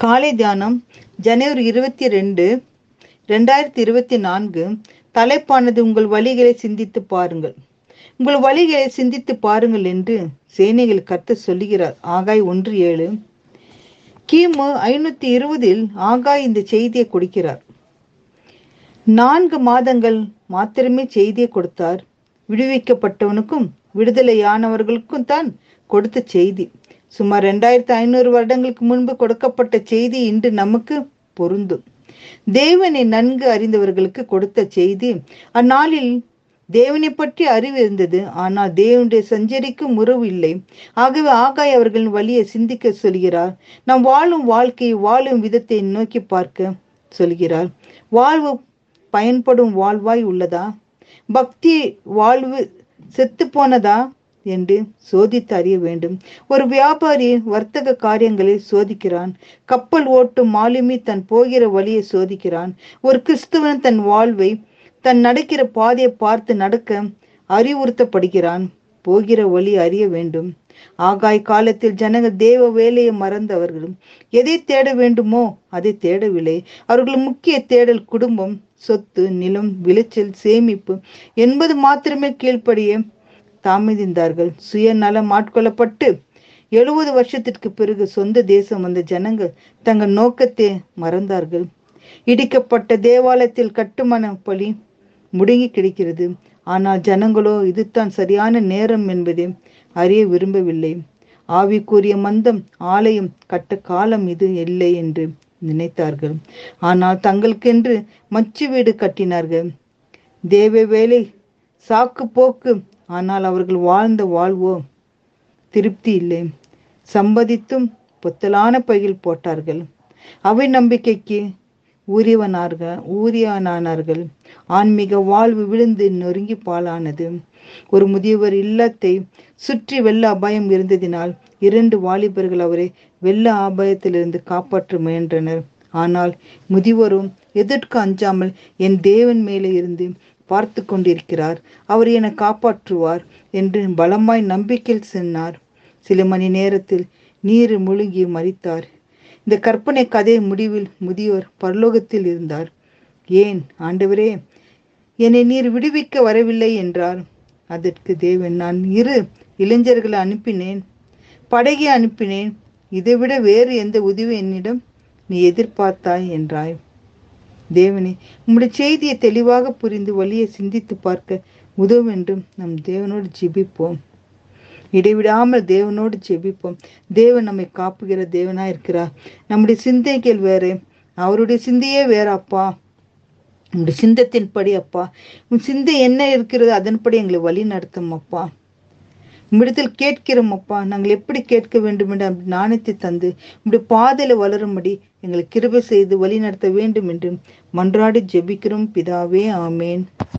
காலை தியானம் ஜனவரி இருபத்தி ரெண்டு ரெண்டாயிரத்தி இருபத்தி நான்கு. தலைப்பானது உங்கள் வழிகளை சிந்தித்து பாருங்கள். உங்கள் வழிகளை சிந்தித்து பாருங்கள் என்று சேனைகள் கத்து சொல்லுகிறார். ஆகாய் ஒன்று ஏழு. கிமு ஐநூத்தி இருபதில் ஆகாய் இந்த செய்தியை கொடுக்கிறார். நான்கு மாதங்கள் மாத்திரமே செய்தியை கொடுத்தார். விடுவிக்கப்பட்டவனுக்கும் விடுதலையானவர்களுக்கும் தான் கொடுத்த செய்தி. சுமார் இரண்டாயிரத்தி ஐநூறு வருடங்களுக்கு முன்பு கொடுக்கப்பட்ட செய்தி இன்று நமக்கு பொருந்தும். தேவனை நன்கு அறிந்தவர்களுக்கு கொடுத்த செய்தி அந்நாளில் தேவனை பற்றி அறிவு இருந்தது ஆனால் தேவனுடைய சஞ்சரிக்கும் உறவு இல்லை. ஆகவே ஆகாய் அவர்களின் வழியை சிந்திக்க சொல்கிறார். நாம் வாழும் வாழ்க்கையை வாழும் விதத்தை நோக்கி பார்க்க சொல்கிறார். வாழ்வு பயன்படும் வாழ்வாய் உள்ளதா? பக்தி வாழ்வு செத்து போனதா என்று சோதித்து அறிய வேண்டும். ஒரு வியாபாரி வர்த்தக காரியங்களை சோதிக்கிறான். கப்பல் ஓட்டும் மாலுமி தன் போகிற வழியை சோதிக்கிறான். ஒரு கிறிஸ்துவன் தன் வாழ்வை தன் நடக்கிற பாதையை பார்த்து நடக்க அறிவுறுத்தப்படுகிறான். போகிற வழி அறிய வேண்டும். ஆகாய் காலத்தில் ஜனங்கள் தேவ வேலையை மறந்தவர்களும் எதை தேட வேண்டுமோ அதை தேடவில்லை. அவர்கள் முக்கிய தேடல் குடும்பம் சொத்து நிலம் விளைச்சல் சேமிப்பு என்பது மாத்திரமே கீழ்ப்படிய தாமதிந்தார்கள். சுயநலம் ஆட்கொள்ளப்பட்டு எழுபது வருஷத்திற்கு பிறகு சொந்த தேசம் வந்த ஜனங்கள் தங்கள் நோக்கத்தை மறந்தார்கள். இடிக்கப்பட்ட தேவாலயத்தில் கட்டுமான பலி முடங்கி கிடைக்கிறது. ஆனால் ஜனங்களோ இதுதான் சரியான நேரம் என்பதை அறிய விரும்பவில்லை. ஆவிக்குரிய மந்தம் ஆலயம் கட்ட காலம் இது இல்லை என்று நினைத்தார்கள். ஆனால் தங்களுக்கென்று மச்சு வீடு கட்டினார்கள். தேவ வேலை சாக்கு போக்கு ஆனால் அவர்கள் வாழ்ந்த வாழ்வோ திருப்தி இல்லை. சம்பதித்தும் பொத்தலான பையில் போட்டார்கள். அவை நம்பிக்கைக்கு ஊரியவனார்கள் ஊரியானானார்கள் ஆன்மீக வாழ்வு விழுந்து நொறுங்கி பாலானது ஒரு முதியவர் இல்லத்தை சுற்றி வெள்ள அபாயம் இருந்ததினால் இரண்டு வாலிபர்கள் அவரை வெள்ள அபாயத்திலிருந்து காப்பாற்ற முயன்றனர். ஆனால் முதியவரும் எதற்கு அஞ்சாமல் என் தேவன் மேலே இருந்து பார்த்து கொண்டிருக்கிறார் அவர் என காப்பாற்றுவார் என்று பலமாய் நம்பிக்கையில் சென்றார் சில மணி நேரத்தில் நீர் முழுங்கி மறித்தார் இந்த கற்பனை கதை முடிவில் முதியோர் பரலோகத்தில் இருந்தார். ஏன் ஆண்டவரே என்னை நீர் விடுவிக்க வரவில்லை என்றார். அதற்கு தேவன் நான் இரு இளைஞர்களை அனுப்பினேன் படகை அனுப்பினேன். இதைவிட வேறு எந்த உதவி என்னிடம் நீ எதிர்பார்த்தாய் என்றாய். தேவனே உம்முடைய செய்தியை தெளிவாக புரிந்து வழியை சிந்தித்து பார்க்க உதவும் என்றும் நம் தேவனோடு ஜெபிப்போம். இடைவிடாமல் தேவனோடு ஜெபிப்போம். தேவன் நம்மை காப்புகிற தேவனா இருக்கிறார். நம்முடைய சிந்தைகள் வேறு அவருடைய சிந்தையே வேற அப்பா. உங்களுடைய சிந்தத்தின்படி அப்பா. உன் சிந்தை என்ன இருக்கிறது அதன்படி எங்களை வழி நடத்தும் அப்பா. உம்மிடத்தில் கேட்கிறோம் அப்பா. நாங்கள் எப்படி கேட்க வேண்டும் என்று நாணயத்தை தந்து இப்படி பாதையில வளரும்படி எங்களை கிருபை செய்து வழி நடத்த வேண்டும் என்று மன்றாடி ஜெபிக்கிறோம். பிதாவே ஆமேன்.